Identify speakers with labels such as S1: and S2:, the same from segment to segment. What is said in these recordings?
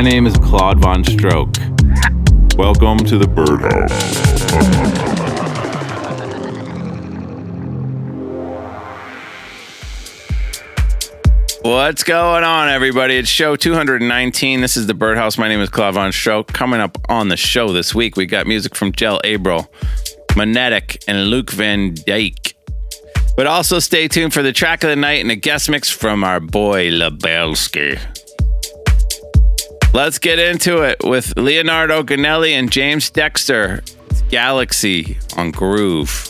S1: My name is Claude Von Stroke. Welcome to the Birdhouse. What's going on, everybody? It's show 219. This is the Birdhouse. My name is Claude Von Stroke. Coming up on the show this week, we got music from Jel Abel, Monetic, and Luke Van Dyke. But also stay tuned for the track of the night and a guest mix from our boy Lubelski. Let's get into it with Leonardo Gonnelli and James Dexter. Galaxy on Groove.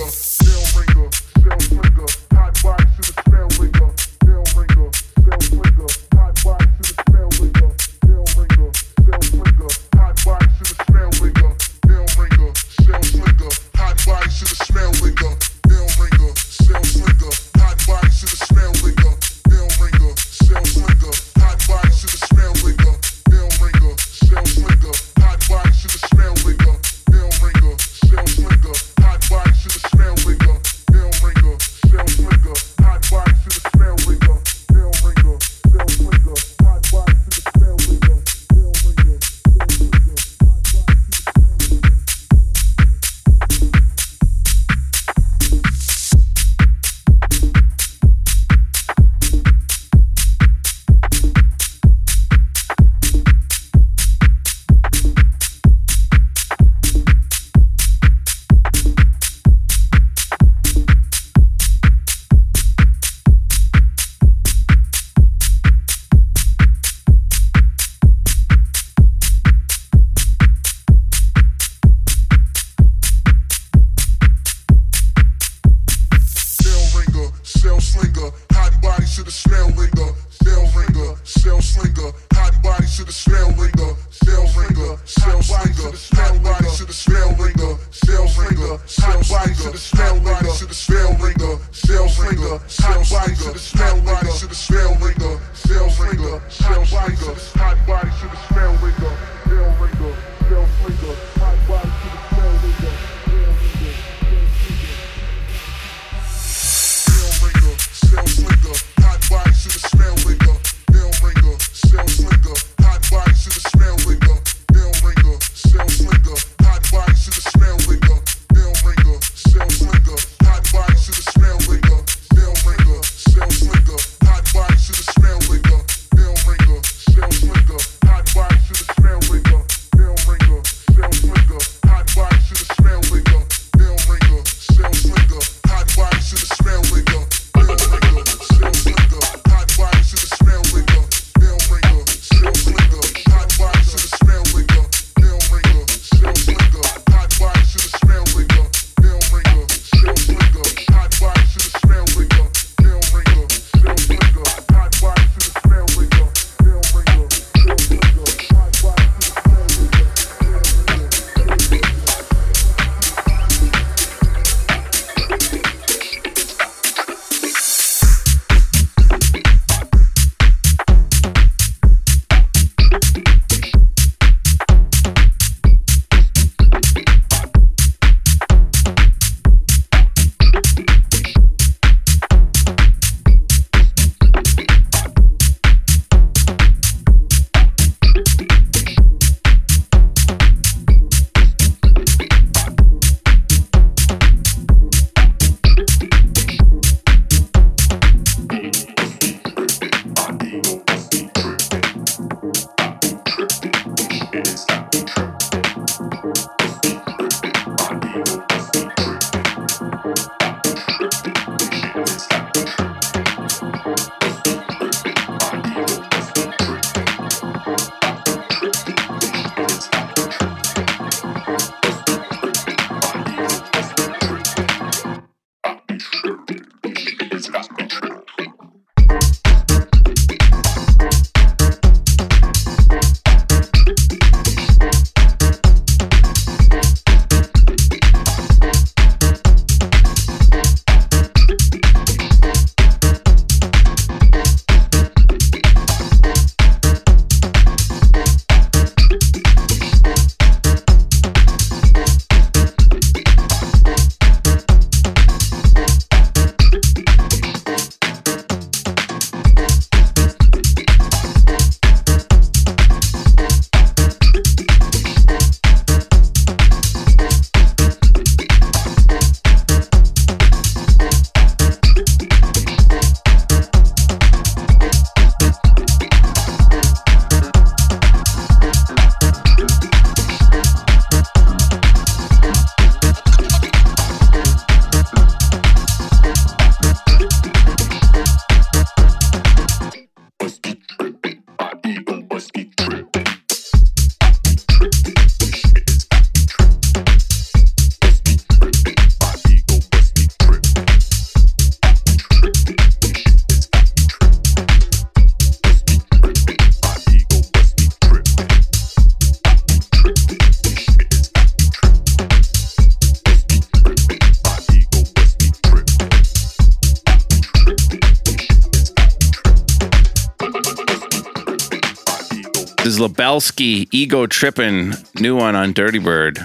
S1: Lubelski, Ego Trippin', new one on Dirty Bird.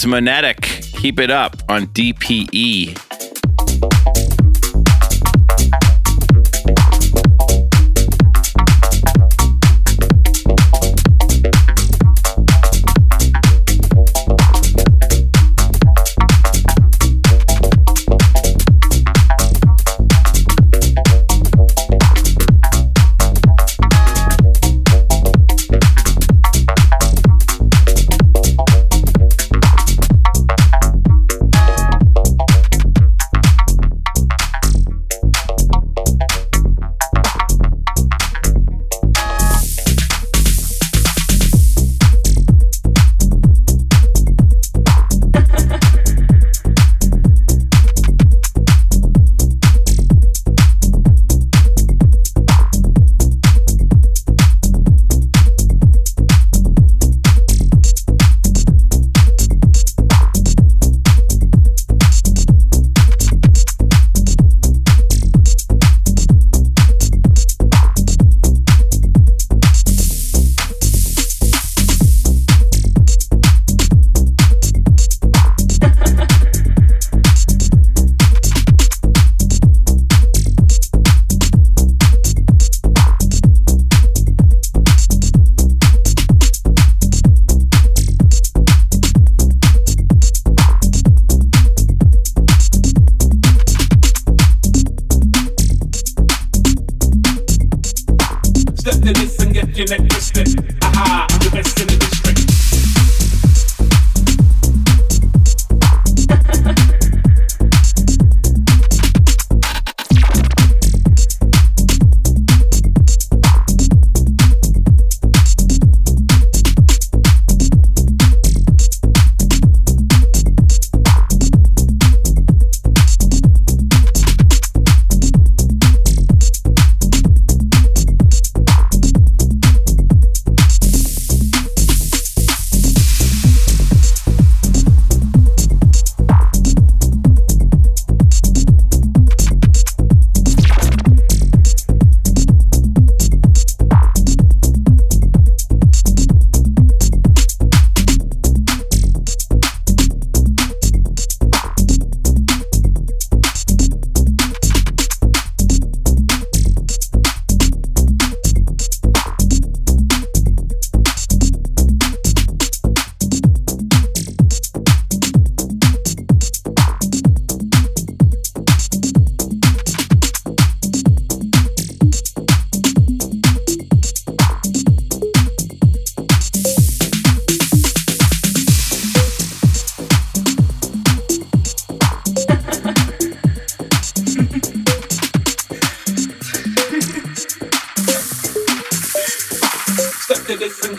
S1: Was Monetic. Keep it up on DPE.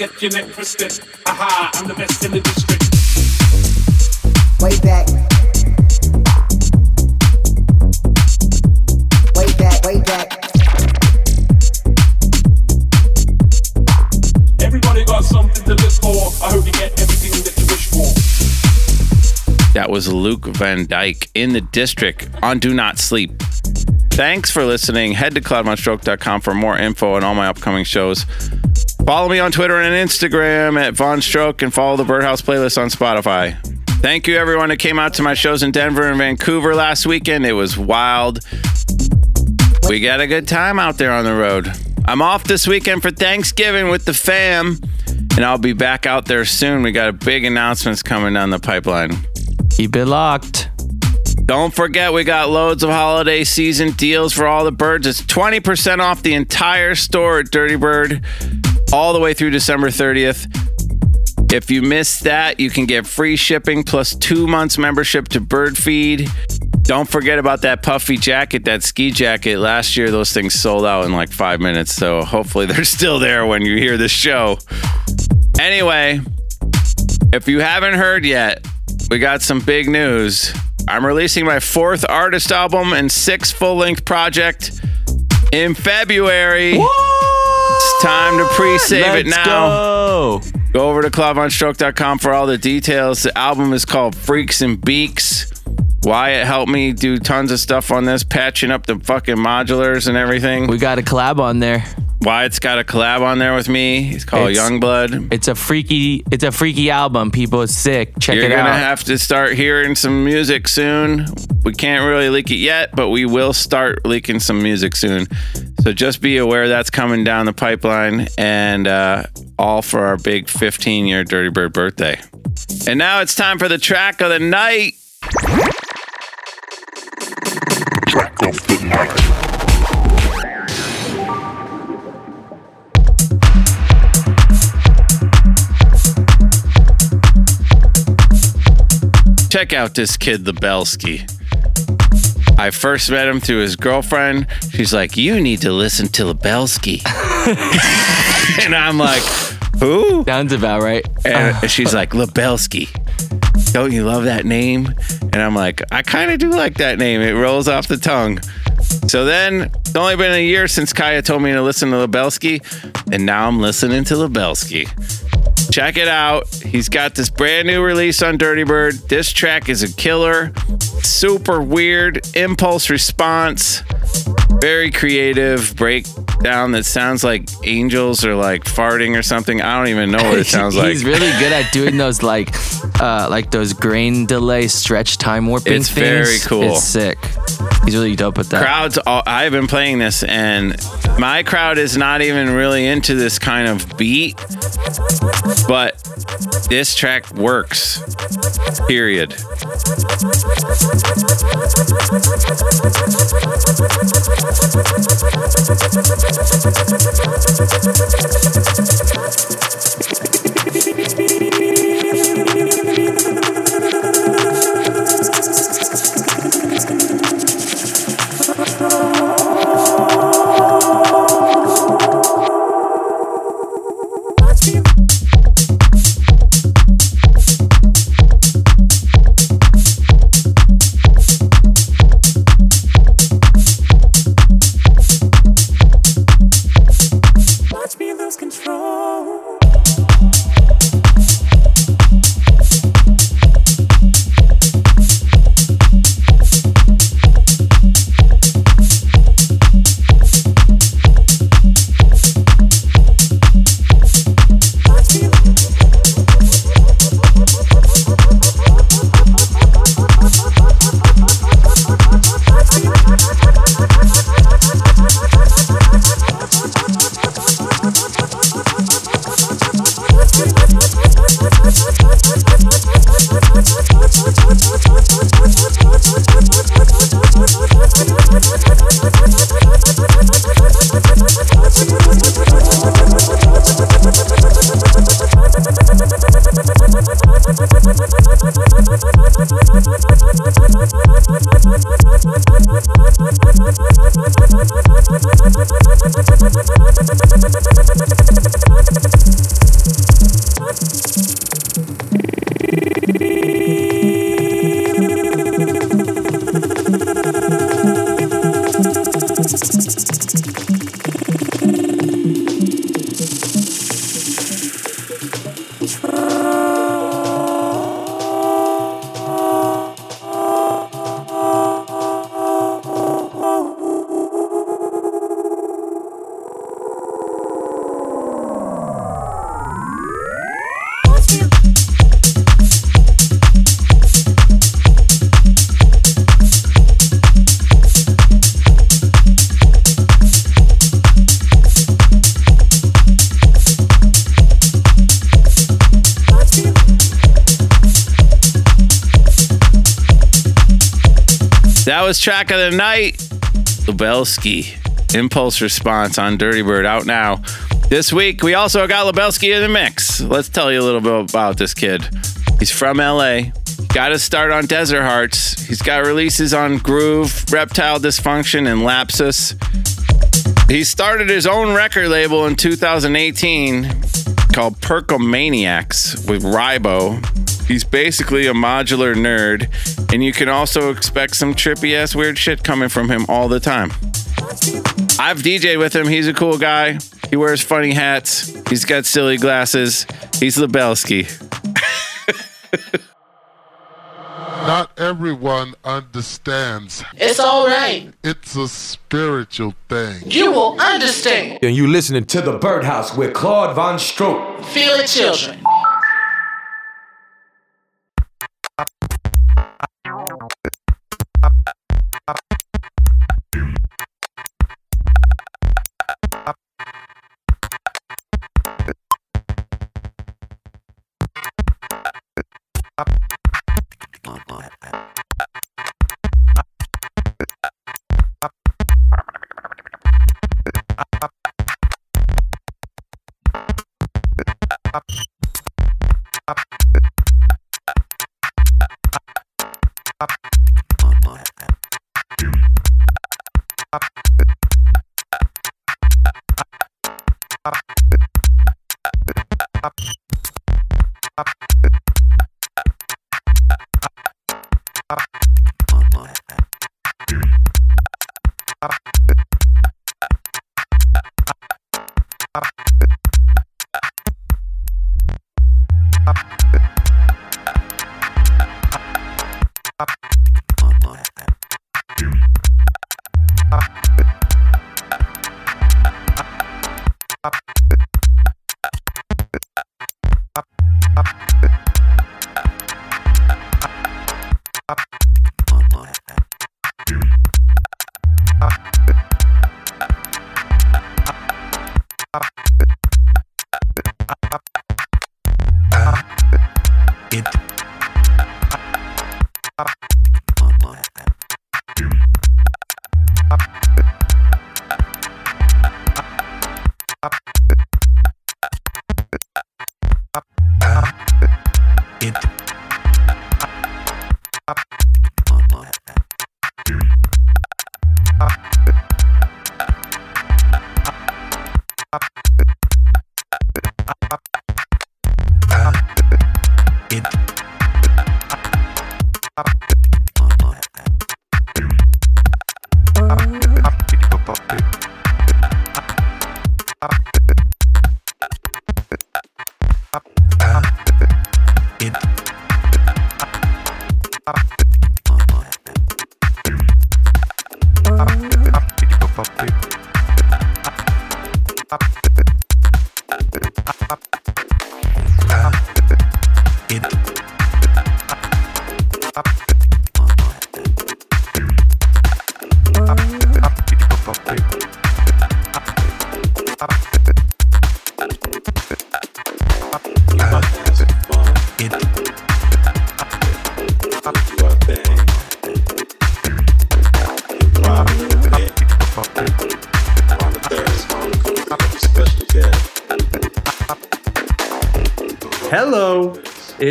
S1: get your neck. Aha, I'm the best in the district. Way back. Way back, way back. Everybody got something to live for. I hope you get everything that you wish for. That was Luke Van Dyke in the district on Do Not Sleep. Thanks for listening. Head to claudevonstroke.com for more info on all my upcoming shows. Follow me on Twitter and Instagram at Von Stroke and follow the Birdhouse playlist on Spotify. Thank you, everyone that came out to my shows in Denver and Vancouver last weekend. It was wild. We got a good time out there on the road. I'm off this weekend for Thanksgiving with the fam, and I'll be back out there soon. We got a big announcements coming down the pipeline.
S2: Keep it locked.
S1: Don't forget, we got loads of holiday season deals for all the birds. It's 20% off the entire store at Dirty Bird all the way through December 30th. If you missed that, you can get free shipping plus two months membership to Birdfeed. Don't forget about that puffy jacket, that ski jacket. Last year, those things sold out in like five minutes. So hopefully, they're still there when you hear this show. Anyway, if you haven't heard yet, we got some big news. I'm releasing my fourth artist album and sixth full length project in February. It's time to pre save it now.
S2: Go.
S1: Go over to claudevonstroke.com for all the details. The album is called Freaks and Beaks. Wyatt helped me do tons of stuff on this, patching up the fucking modulars and everything.
S2: We got a collab on there.
S1: Wyatt's got a collab on there with me. He's called
S2: It's-
S1: Youngblood.
S2: It's a freaky. It's a freaky album. People, it's sick. Check
S1: You're
S2: it out.
S1: You're gonna have to start hearing some music soon. We can't really leak it yet, but we will start leaking some music soon. So just be aware that's coming down the pipeline, and uh, all for our big 15 year Dirty Bird birthday. And now it's time for the track of the night.
S3: Track of the night.
S1: Check out this kid, Lubelski. I first met him through his girlfriend. She's like, You need to listen to Lubelski. and I'm like, Who?
S2: Sounds about right.
S1: And uh. she's like, Lubelski. Don't you love that name? And I'm like, I kind of do like that name. It rolls off the tongue. So then, it's only been a year since Kaya told me to listen to Lubelski, and now I'm listening to Lubelski. Check it out. He's got this brand new release on Dirty Bird. This track is a killer. Super weird impulse response. Very creative breakdown that sounds like angels or like farting or something. I don't even know what it sounds like.
S2: He's really good at doing those like, uh, like those grain delay stretch time warping
S1: It's
S2: things.
S1: very cool.
S2: It's sick. He's really dope at that.
S1: crowds all, i've been playing this and my crowd is not even really into this kind of beat but this track works period
S4: Watch me lose control. Watch me
S1: That was track of the night. Lubelski. Impulse response on Dirty Bird out now. This week we also got Lubelski in the mix. Let's tell you a little bit about this kid. He's from LA. Got his start on Desert Hearts. He's got releases on Groove, Reptile Dysfunction, and Lapsus. He started his own record label in 2018 called Percomaniacs with Ribo. He's basically a modular nerd, and you can also expect some trippy ass weird shit coming from him all the time. I've DJed with him. He's a cool guy. He wears funny hats. He's got silly glasses. He's Lubelski.
S3: Not everyone understands.
S5: It's all right.
S3: It's a spiritual thing.
S5: You will understand.
S6: And you listening to the Birdhouse with Claude Von Stroke.
S5: Feel it, children. top. it. It. it.
S7: Hello,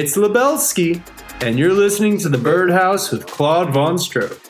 S7: it's Lubelski, and you're listening to the Birdhouse with Claude
S1: VonStroke.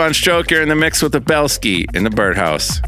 S1: VonStroke. You're in the mix with Lubelski in the Birdhouse.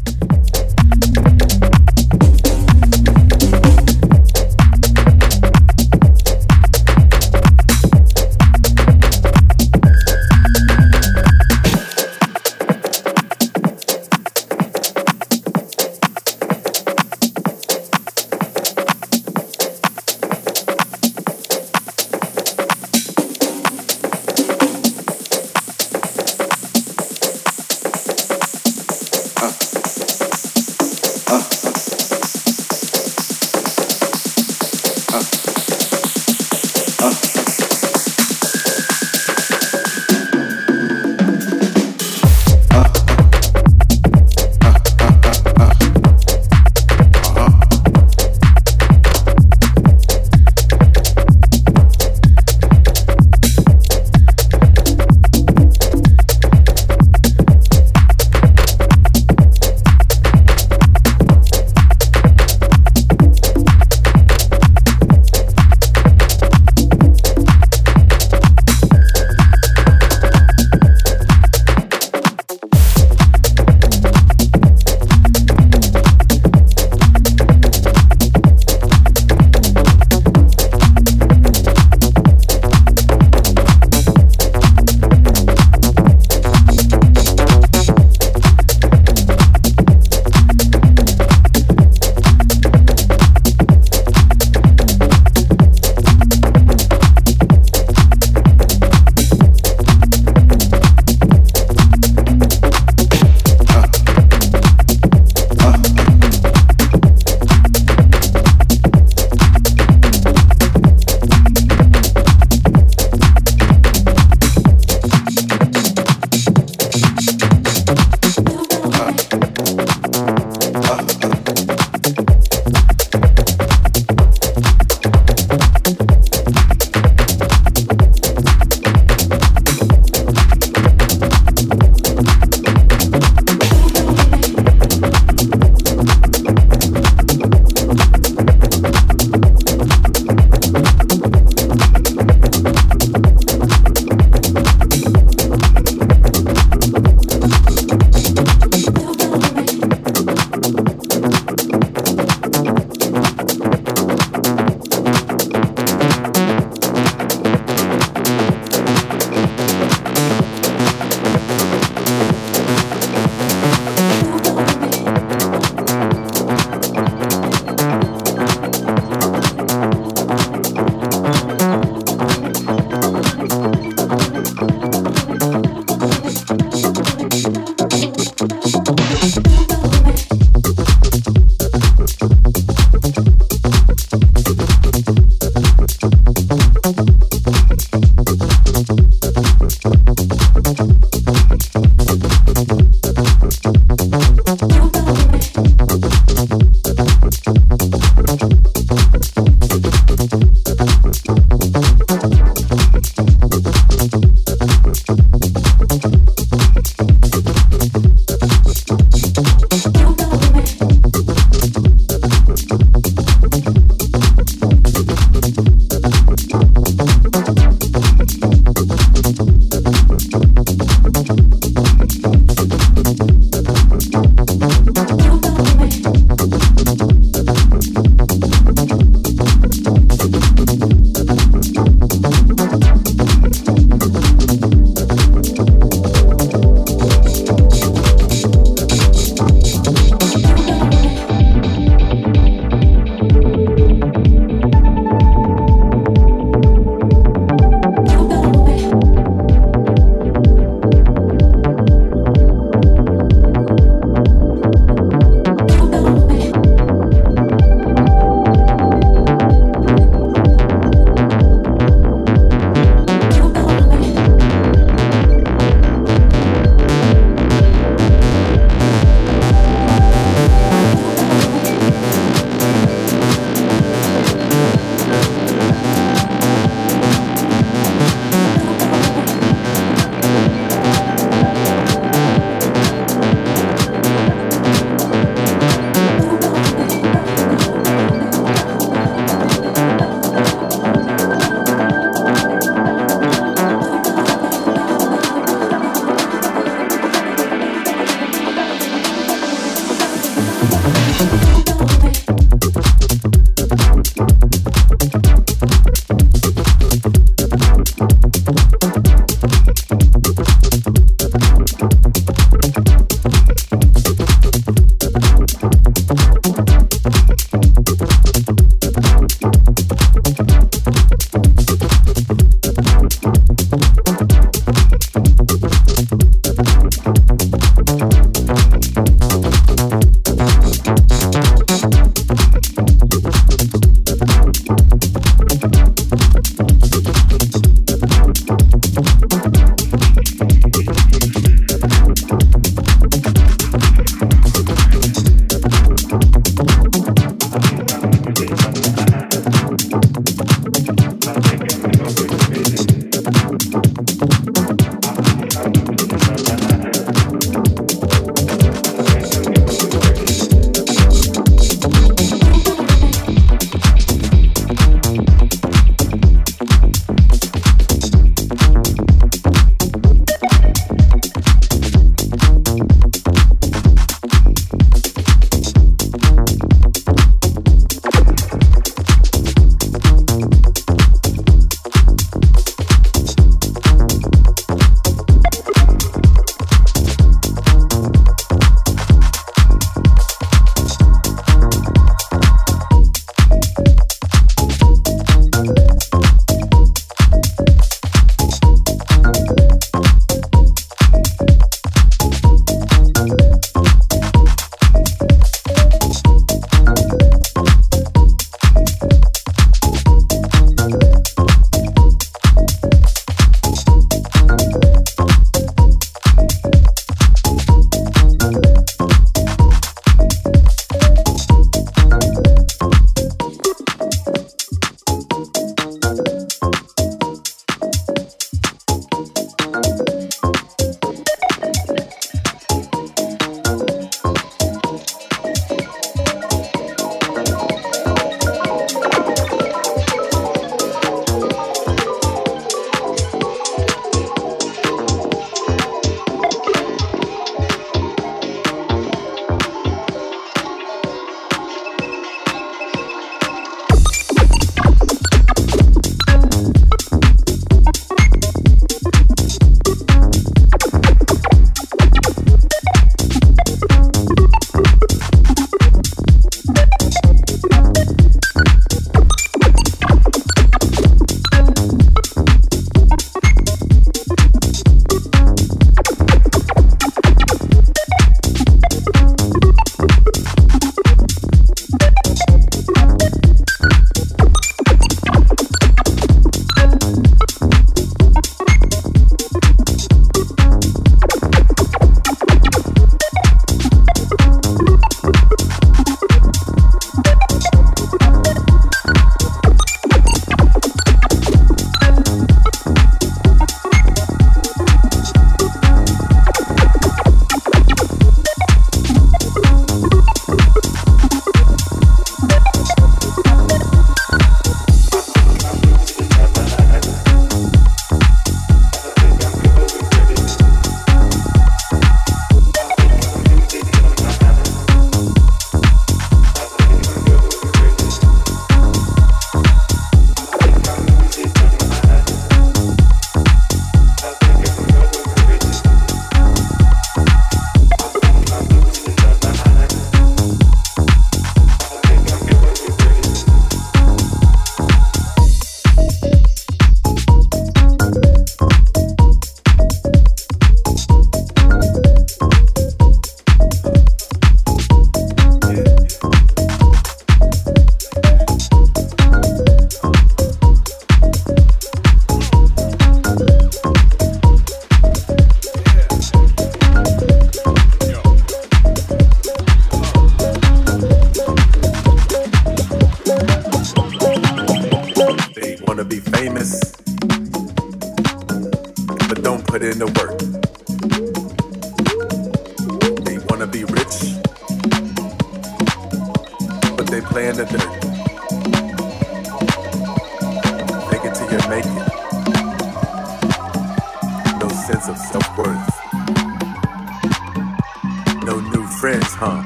S8: friends, huh?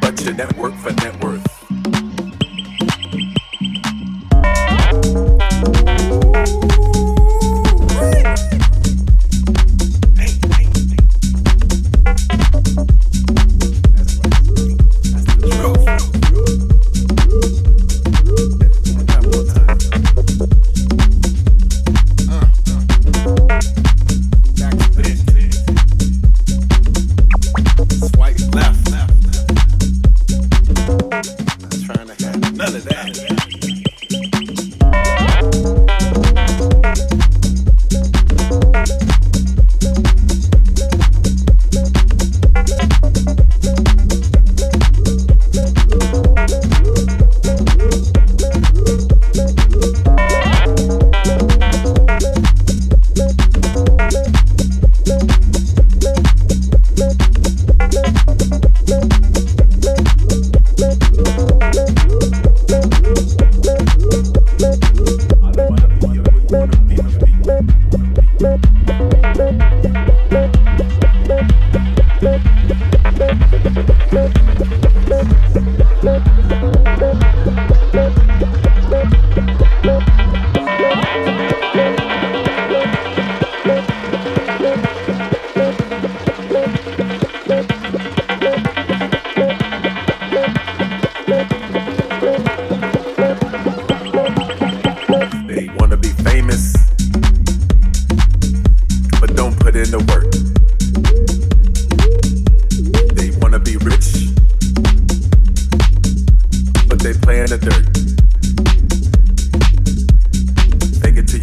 S8: But you network for net worth.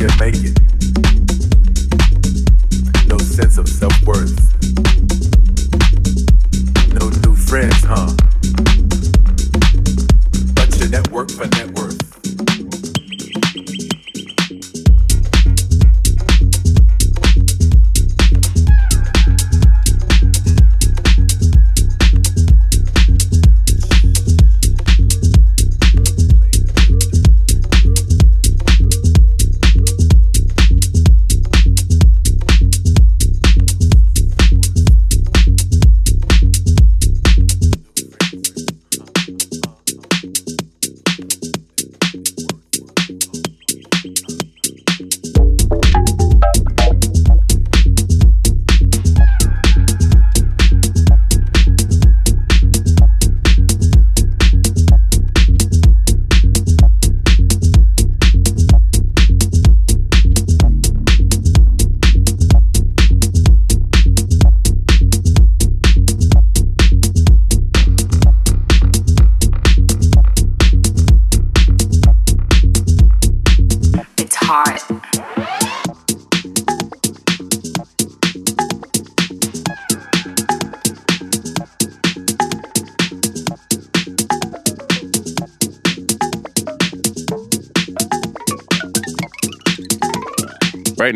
S8: can make it.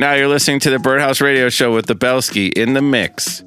S1: now you're listening to the Birdhouse Radio Show with Lubelski in the mix.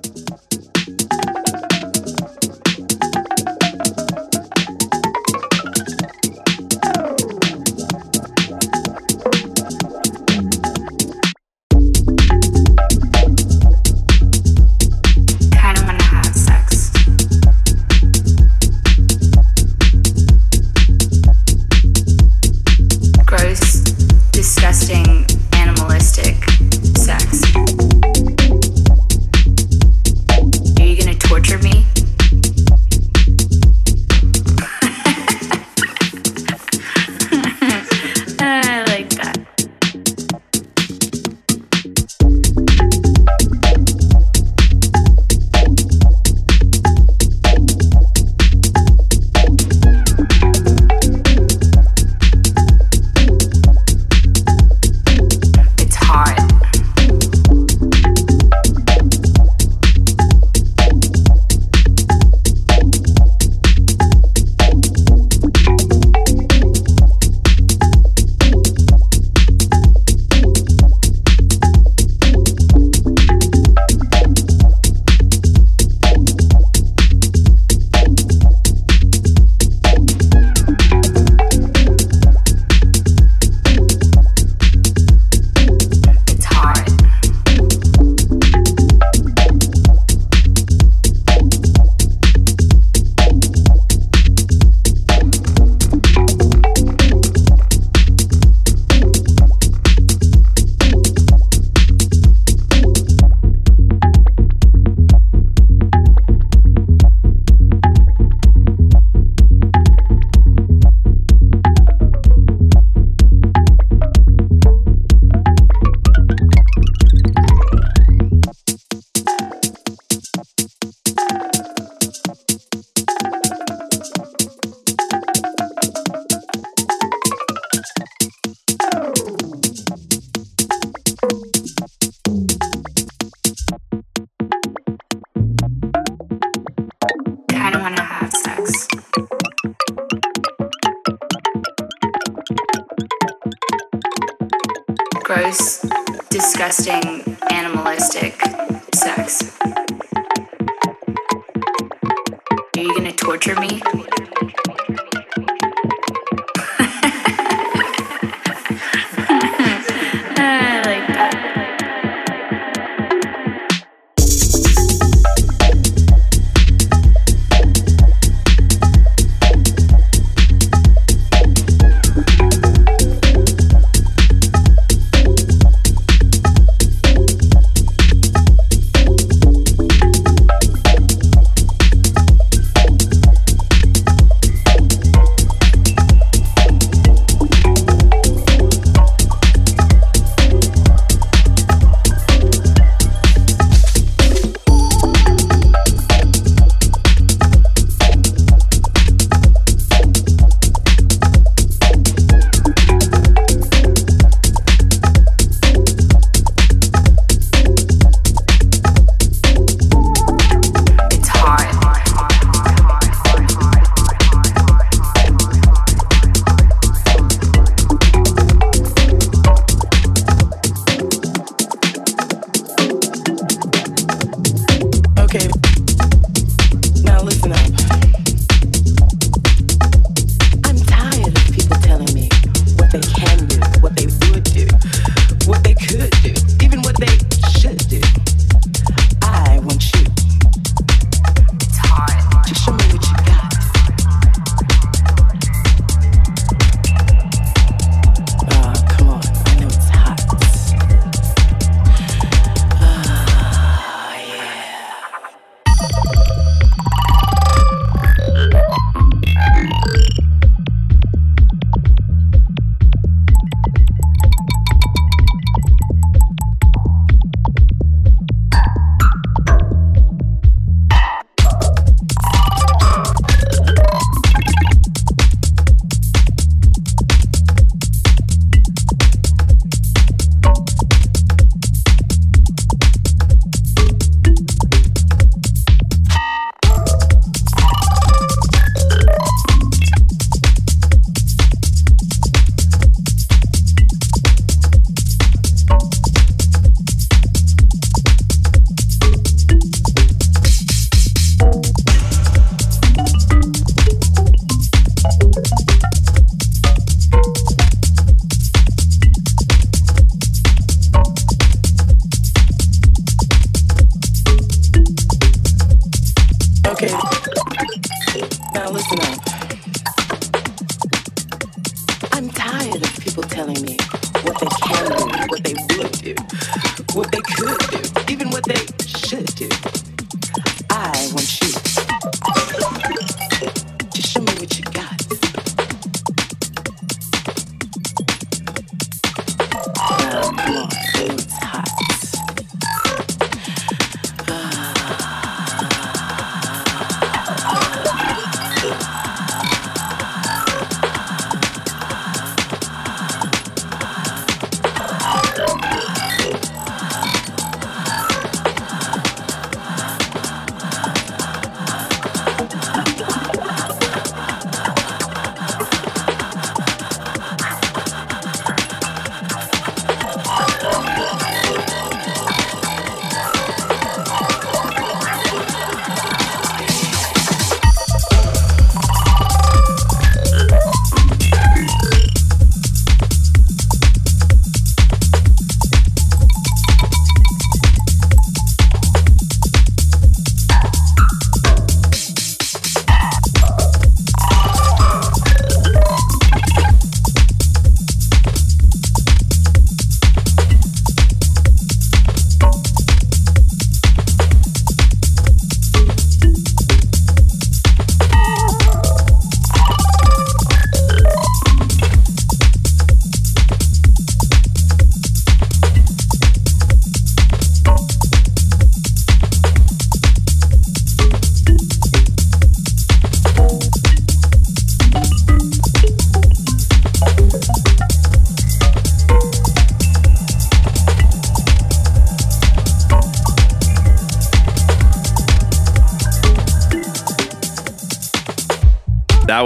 S9: Disgusting, animalistic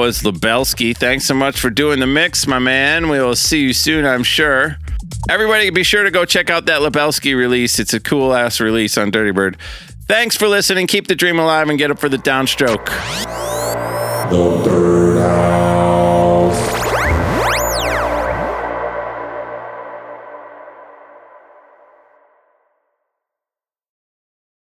S1: was Lubelski. Thanks so much for doing the mix, my man. We will see you soon, I'm sure. Everybody, be sure to go check out that Lubelski release. It's a cool ass release on Dirtybird. Thanks for listening. Keep the dream alive and get up for the downstroke.
S3: The.